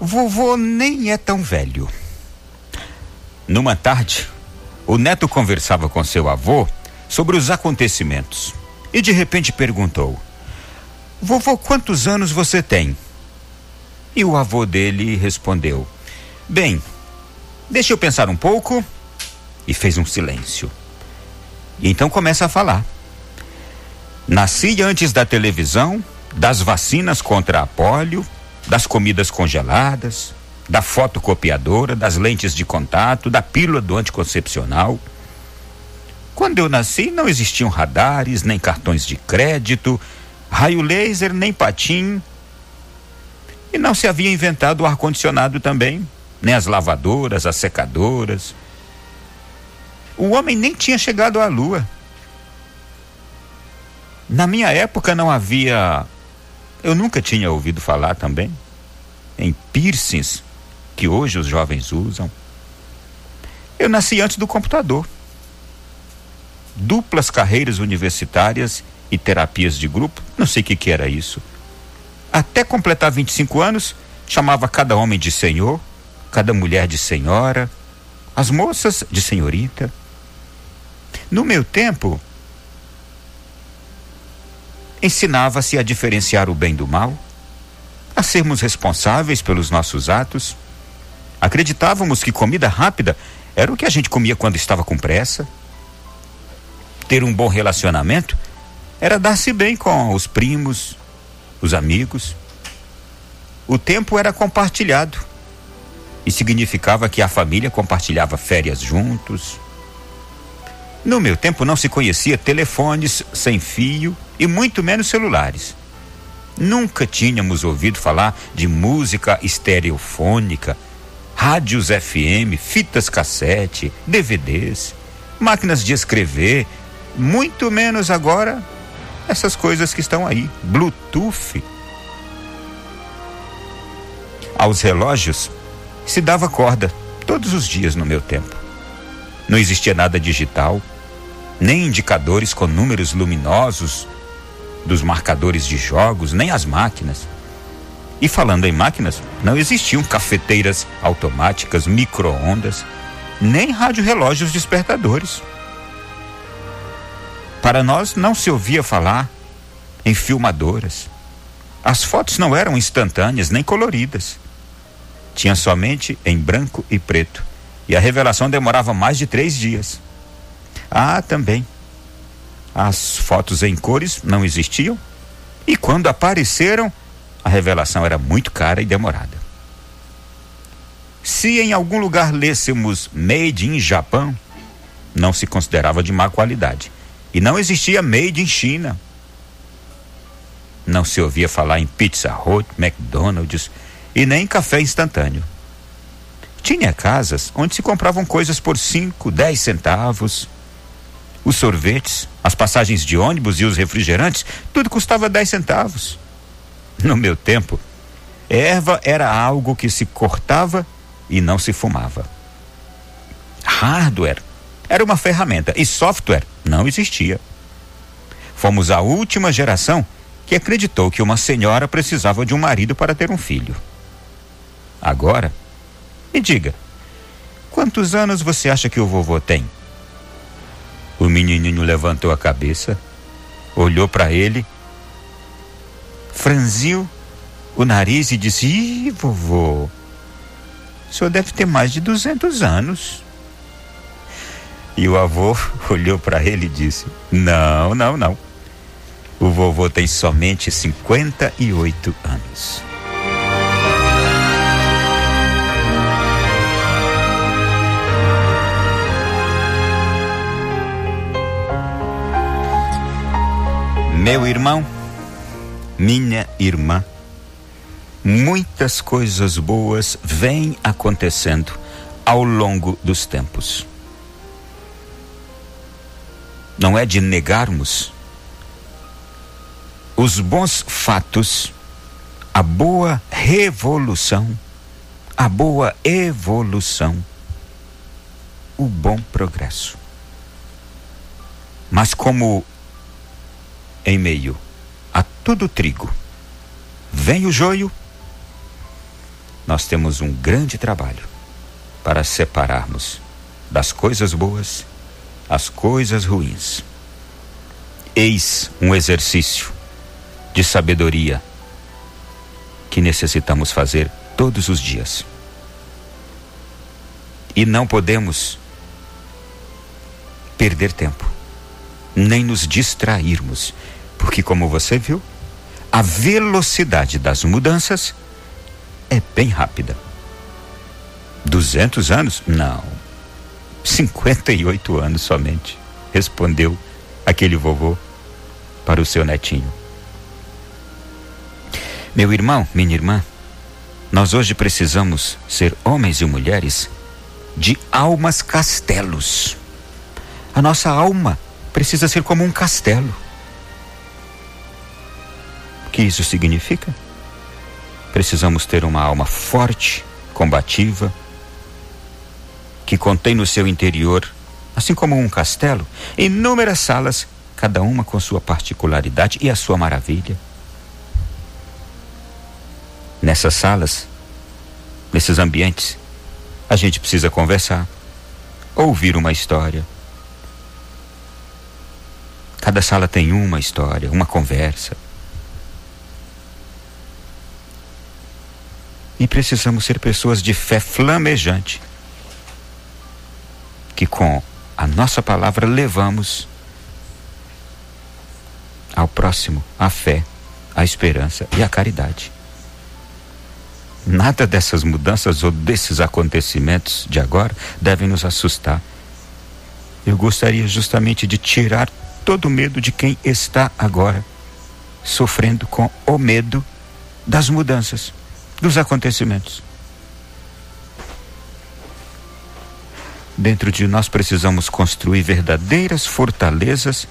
Vovô nem é tão velho. Numa tarde, o neto conversava com seu avô sobre os acontecimentos e de repente perguntou: Vovô, quantos anos você tem? E o avô dele respondeu: Bem, deixa eu pensar um pouco. E fez um silêncio. Então começa a falar. Nasci antes da televisão, das vacinas contra a polio, das comidas congeladas, da fotocopiadora, das lentes de contato, da pílula do anticoncepcional. Quando eu nasci, não existiam radares, nem cartões de crédito, raio laser, nem patim. E não se havia inventado o ar-condicionado também, nem as lavadoras, as secadoras. O homem nem tinha chegado à lua. Na minha época não havia. Eu nunca tinha ouvido falar também em piercings que hoje os jovens usam. Eu nasci antes do computador. Duplas carreiras universitárias e terapias de grupo, não sei o que, que era isso. Até completar 25 anos, chamava cada homem de senhor, cada mulher de senhora, as moças de senhorita. No meu tempo, ensinava-se a diferenciar o bem do mal, a sermos responsáveis pelos nossos atos. Acreditávamos que comida rápida era o que a gente comia quando estava com pressa. Ter um bom relacionamento era dar-se bem com os primos, os amigos. O tempo era compartilhado e significava que a família compartilhava férias juntos. No meu tempo não se conhecia telefones sem fio e muito menos celulares. Nunca tínhamos ouvido falar de música estereofônica, rádios FM, fitas cassete, DVDs, máquinas de escrever, muito menos agora essas coisas que estão aí, Bluetooth. Aos relógios se dava corda todos os dias no meu tempo. Não existia nada digital, nem indicadores com números luminosos dos marcadores de jogos, nem as máquinas. E falando em máquinas, não existiam cafeteiras automáticas, micro-ondas, nem rádio-relógios despertadores. Para nós não se ouvia falar em filmadoras. As fotos não eram instantâneas nem coloridas. Tinha somente em branco e preto. E a revelação demorava mais de três dias. Ah, também. As fotos em cores não existiam. E quando apareceram, a revelação era muito cara e demorada. Se em algum lugar lêssemos Made in Japão, não se considerava de má qualidade. E não existia made in China. Não se ouvia falar em Pizza Hut, McDonald's e nem café instantâneo. Tinha casas onde se compravam coisas por 5, 10 centavos. Os sorvetes, as passagens de ônibus e os refrigerantes, tudo custava 10 centavos. No meu tempo, erva era algo que se cortava e não se fumava. Hardware era uma ferramenta e software não existia. Fomos a última geração que acreditou que uma senhora precisava de um marido para ter um filho. Agora, me diga, quantos anos você acha que o vovô tem? O menininho levantou a cabeça, olhou para ele, franziu o nariz e disse: Ih, vovô, o senhor deve ter mais de 200 anos. E o avô olhou para ele e disse: Não, não, não. O vovô tem somente 58 anos. Meu irmão, minha irmã, muitas coisas boas vêm acontecendo ao longo dos tempos não é de negarmos os bons fatos, a boa revolução, a boa evolução, o bom progresso. Mas como em meio a todo trigo vem o joio, nós temos um grande trabalho para separarmos das coisas boas as coisas ruins. Eis um exercício de sabedoria que necessitamos fazer todos os dias. E não podemos perder tempo, nem nos distrairmos, porque, como você viu, a velocidade das mudanças é bem rápida. 200 anos? Não. 58 anos somente, respondeu aquele vovô para o seu netinho. Meu irmão, minha irmã, nós hoje precisamos ser homens e mulheres de almas castelos. A nossa alma precisa ser como um castelo. O que isso significa? Precisamos ter uma alma forte, combativa, que contém no seu interior, assim como um castelo, inúmeras salas, cada uma com sua particularidade e a sua maravilha. Nessas salas, nesses ambientes, a gente precisa conversar, ouvir uma história. Cada sala tem uma história, uma conversa. E precisamos ser pessoas de fé flamejante, que com a nossa palavra levamos ao próximo a fé, a esperança e a caridade. Nada dessas mudanças ou desses acontecimentos de agora devem nos assustar. Eu gostaria justamente de tirar todo o medo de quem está agora sofrendo com o medo das mudanças, dos acontecimentos. Dentro de nós precisamos construir verdadeiras fortalezas,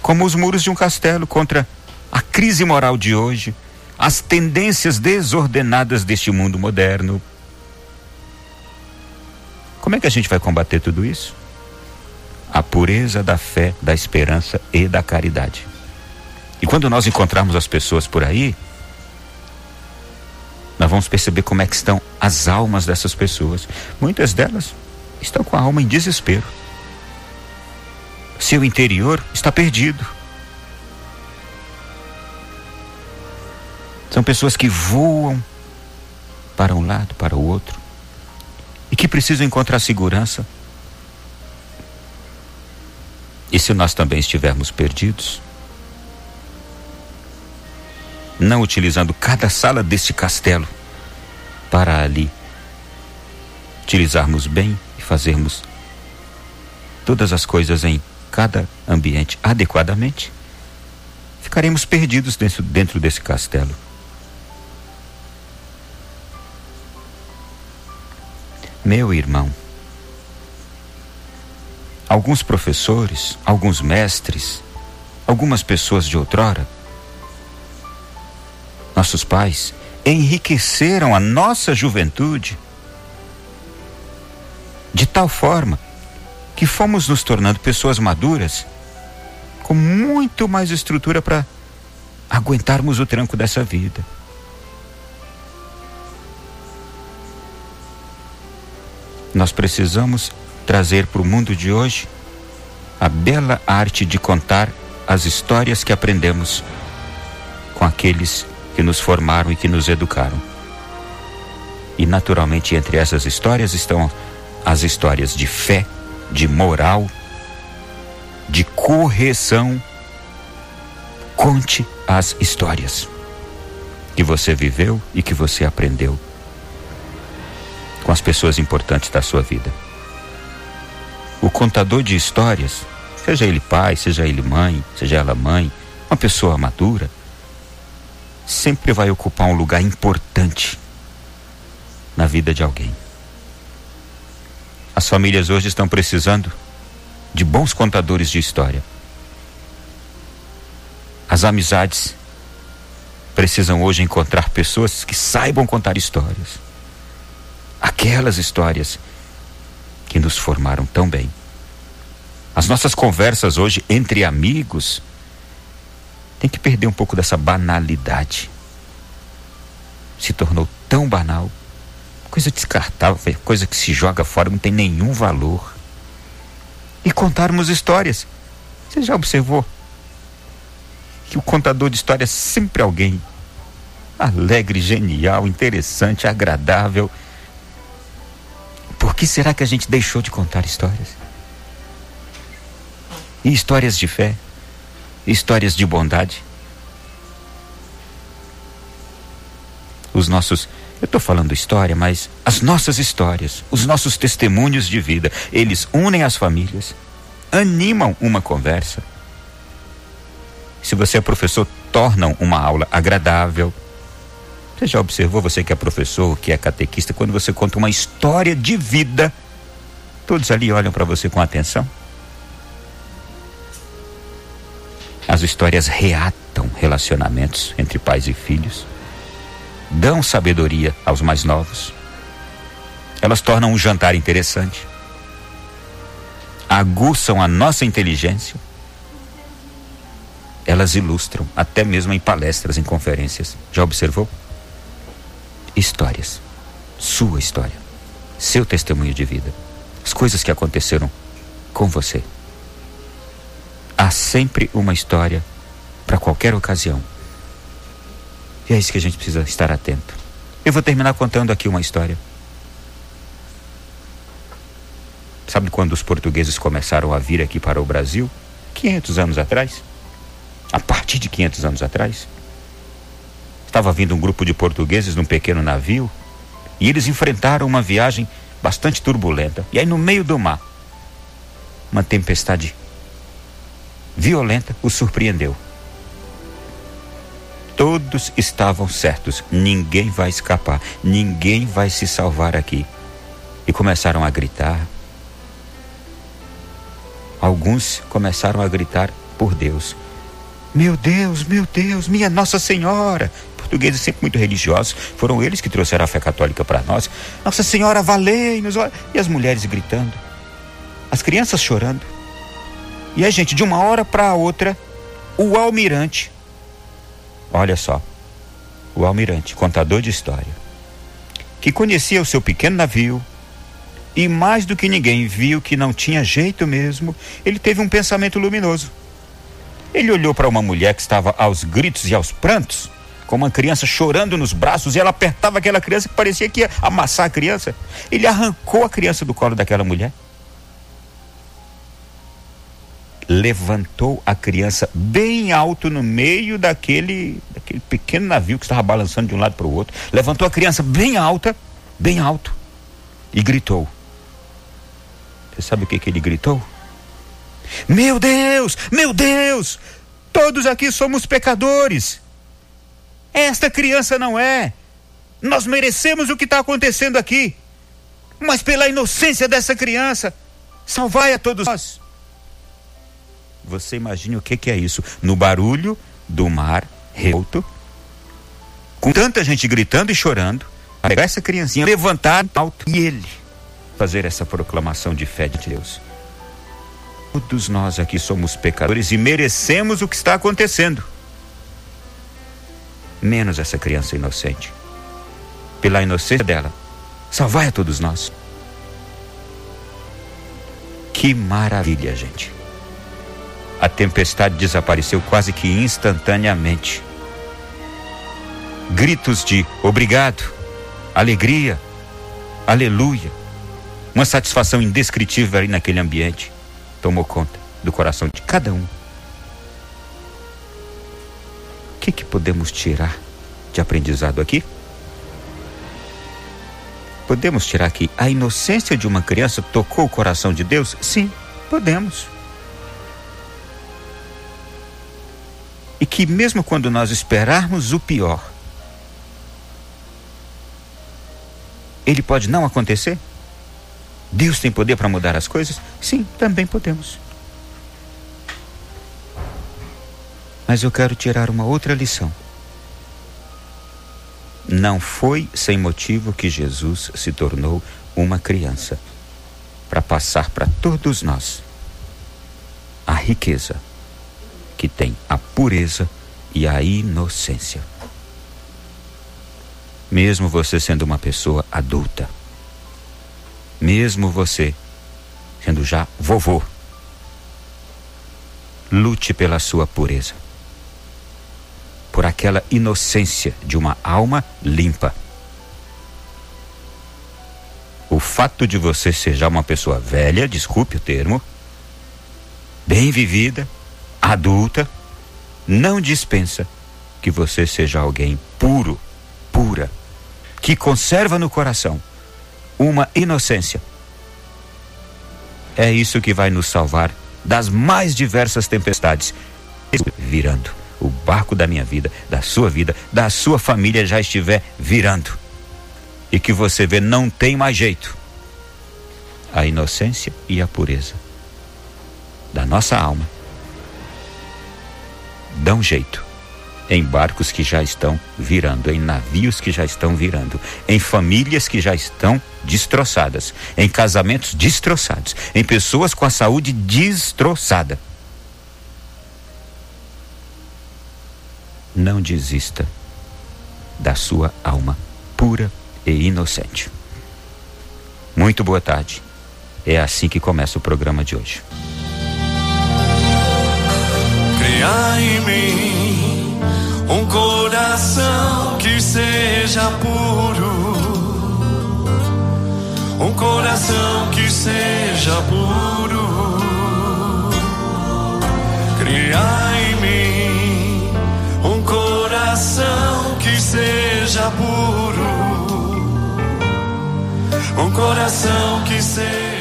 como os muros de um castelo contra a crise moral de hoje, as tendências desordenadas deste mundo moderno. Como é que a gente vai combater tudo isso? A pureza da fé, da esperança e da caridade. E quando nós encontrarmos as pessoas por aí, nós vamos perceber como é que estão as almas dessas pessoas. Muitas delas estão com a alma em desespero. Seu interior está perdido. São pessoas que voam para um lado, para o outro e que precisam encontrar segurança. E se nós também estivermos perdidos, não utilizando cada sala deste castelo para ali utilizarmos bem fazermos todas as coisas em cada ambiente adequadamente, ficaremos perdidos dentro, dentro desse castelo. Meu irmão, alguns professores, alguns mestres, algumas pessoas de outrora, nossos pais, enriqueceram a nossa juventude de tal forma que fomos nos tornando pessoas maduras com muito mais estrutura para aguentarmos o tranco dessa vida. Nós precisamos trazer para o mundo de hoje a bela arte de contar as histórias que aprendemos com aqueles que nos formaram e que nos educaram. E naturalmente entre essas histórias estão as histórias de fé, de moral, de correção. Conte as histórias que você viveu e que você aprendeu com as pessoas importantes da sua vida. O contador de histórias, seja ele pai, seja ele mãe, seja ela mãe, uma pessoa madura, sempre vai ocupar um lugar importante na vida de alguém. As famílias hoje estão precisando de bons contadores de história. As amizades precisam hoje encontrar pessoas que saibam contar histórias. Aquelas histórias que nos formaram tão bem. As nossas conversas hoje entre amigos tem que perder um pouco dessa banalidade. Se tornou tão banal, coisa descartável, coisa que se joga fora, não tem nenhum valor. E contarmos histórias. Você já observou que o contador de histórias é sempre alguém alegre, genial, interessante, agradável. Que será que a gente deixou de contar histórias? E histórias de fé, histórias de bondade. Os nossos, eu estou falando história, mas as nossas histórias, os nossos testemunhos de vida, eles unem as famílias, animam uma conversa. Se você é professor, tornam uma aula agradável, você já observou, você que é professor, que é catequista, quando você conta uma história de vida, todos ali olham para você com atenção? As histórias reatam relacionamentos entre pais e filhos, dão sabedoria aos mais novos, elas tornam um jantar interessante, aguçam a nossa inteligência, elas ilustram, até mesmo em palestras, em conferências. Já observou? Histórias. Sua história. Seu testemunho de vida. As coisas que aconteceram com você. Há sempre uma história para qualquer ocasião. E é isso que a gente precisa estar atento. Eu vou terminar contando aqui uma história. Sabe quando os portugueses começaram a vir aqui para o Brasil? 500 anos atrás? A partir de 500 anos atrás? Estava vindo um grupo de portugueses num pequeno navio e eles enfrentaram uma viagem bastante turbulenta. E aí, no meio do mar, uma tempestade violenta os surpreendeu. Todos estavam certos, ninguém vai escapar, ninguém vai se salvar aqui. E começaram a gritar. Alguns começaram a gritar por Deus. Meu Deus, meu Deus, minha Nossa Senhora, portugueses sempre muito religiosos, foram eles que trouxeram a fé católica para nós. Nossa Senhora, valei-nos! E as mulheres gritando, as crianças chorando. E a gente, de uma hora para outra, o almirante, olha só, o almirante, contador de história, que conhecia o seu pequeno navio, e mais do que ninguém viu que não tinha jeito mesmo, ele teve um pensamento luminoso. Ele olhou para uma mulher que estava aos gritos e aos prantos com uma criança chorando nos braços e ela apertava aquela criança que parecia que ia amassar a criança. Ele arrancou a criança do colo daquela mulher. Levantou a criança bem alto no meio daquele, daquele pequeno navio que estava balançando de um lado para o outro. Levantou a criança bem alta, bem alto, e gritou. Você sabe o que, que ele gritou? Meu Deus, meu Deus, todos aqui somos pecadores. Esta criança não é. Nós merecemos o que está acontecendo aqui. Mas pela inocência dessa criança, salvai a todos nós. Você imagine o que, que é isso? No barulho do mar revolto, com tanta gente gritando e chorando, pegar essa criancinha, levantar alto e ele fazer essa proclamação de fé de Deus. Todos nós aqui somos pecadores e merecemos o que está acontecendo menos essa criança inocente. Pela inocência dela, salvai a todos nós. Que maravilha, gente. A tempestade desapareceu quase que instantaneamente. Gritos de obrigado, alegria, aleluia. Uma satisfação indescritível ali naquele ambiente tomou conta do coração de cada um. Que, que podemos tirar de aprendizado aqui? Podemos tirar que a inocência de uma criança tocou o coração de Deus? Sim, podemos. E que mesmo quando nós esperarmos o pior, ele pode não acontecer? Deus tem poder para mudar as coisas? Sim, também podemos. Mas eu quero tirar uma outra lição. Não foi sem motivo que Jesus se tornou uma criança para passar para todos nós a riqueza que tem a pureza e a inocência. Mesmo você sendo uma pessoa adulta, mesmo você sendo já vovô, lute pela sua pureza, aquela inocência de uma alma limpa. O fato de você ser já uma pessoa velha, desculpe o termo, bem vivida, adulta, não dispensa que você seja alguém puro, pura, que conserva no coração uma inocência. É isso que vai nos salvar das mais diversas tempestades. Virando. O barco da minha vida, da sua vida, da sua família já estiver virando. E que você vê, não tem mais jeito. A inocência e a pureza da nossa alma dão jeito em barcos que já estão virando, em navios que já estão virando, em famílias que já estão destroçadas, em casamentos destroçados, em pessoas com a saúde destroçada. Não desista da sua alma pura e inocente. Muito boa tarde. É assim que começa o programa de hoje. Cria em mim um coração que seja puro, um coração que seja puro. Cria seja puro, um coração que seja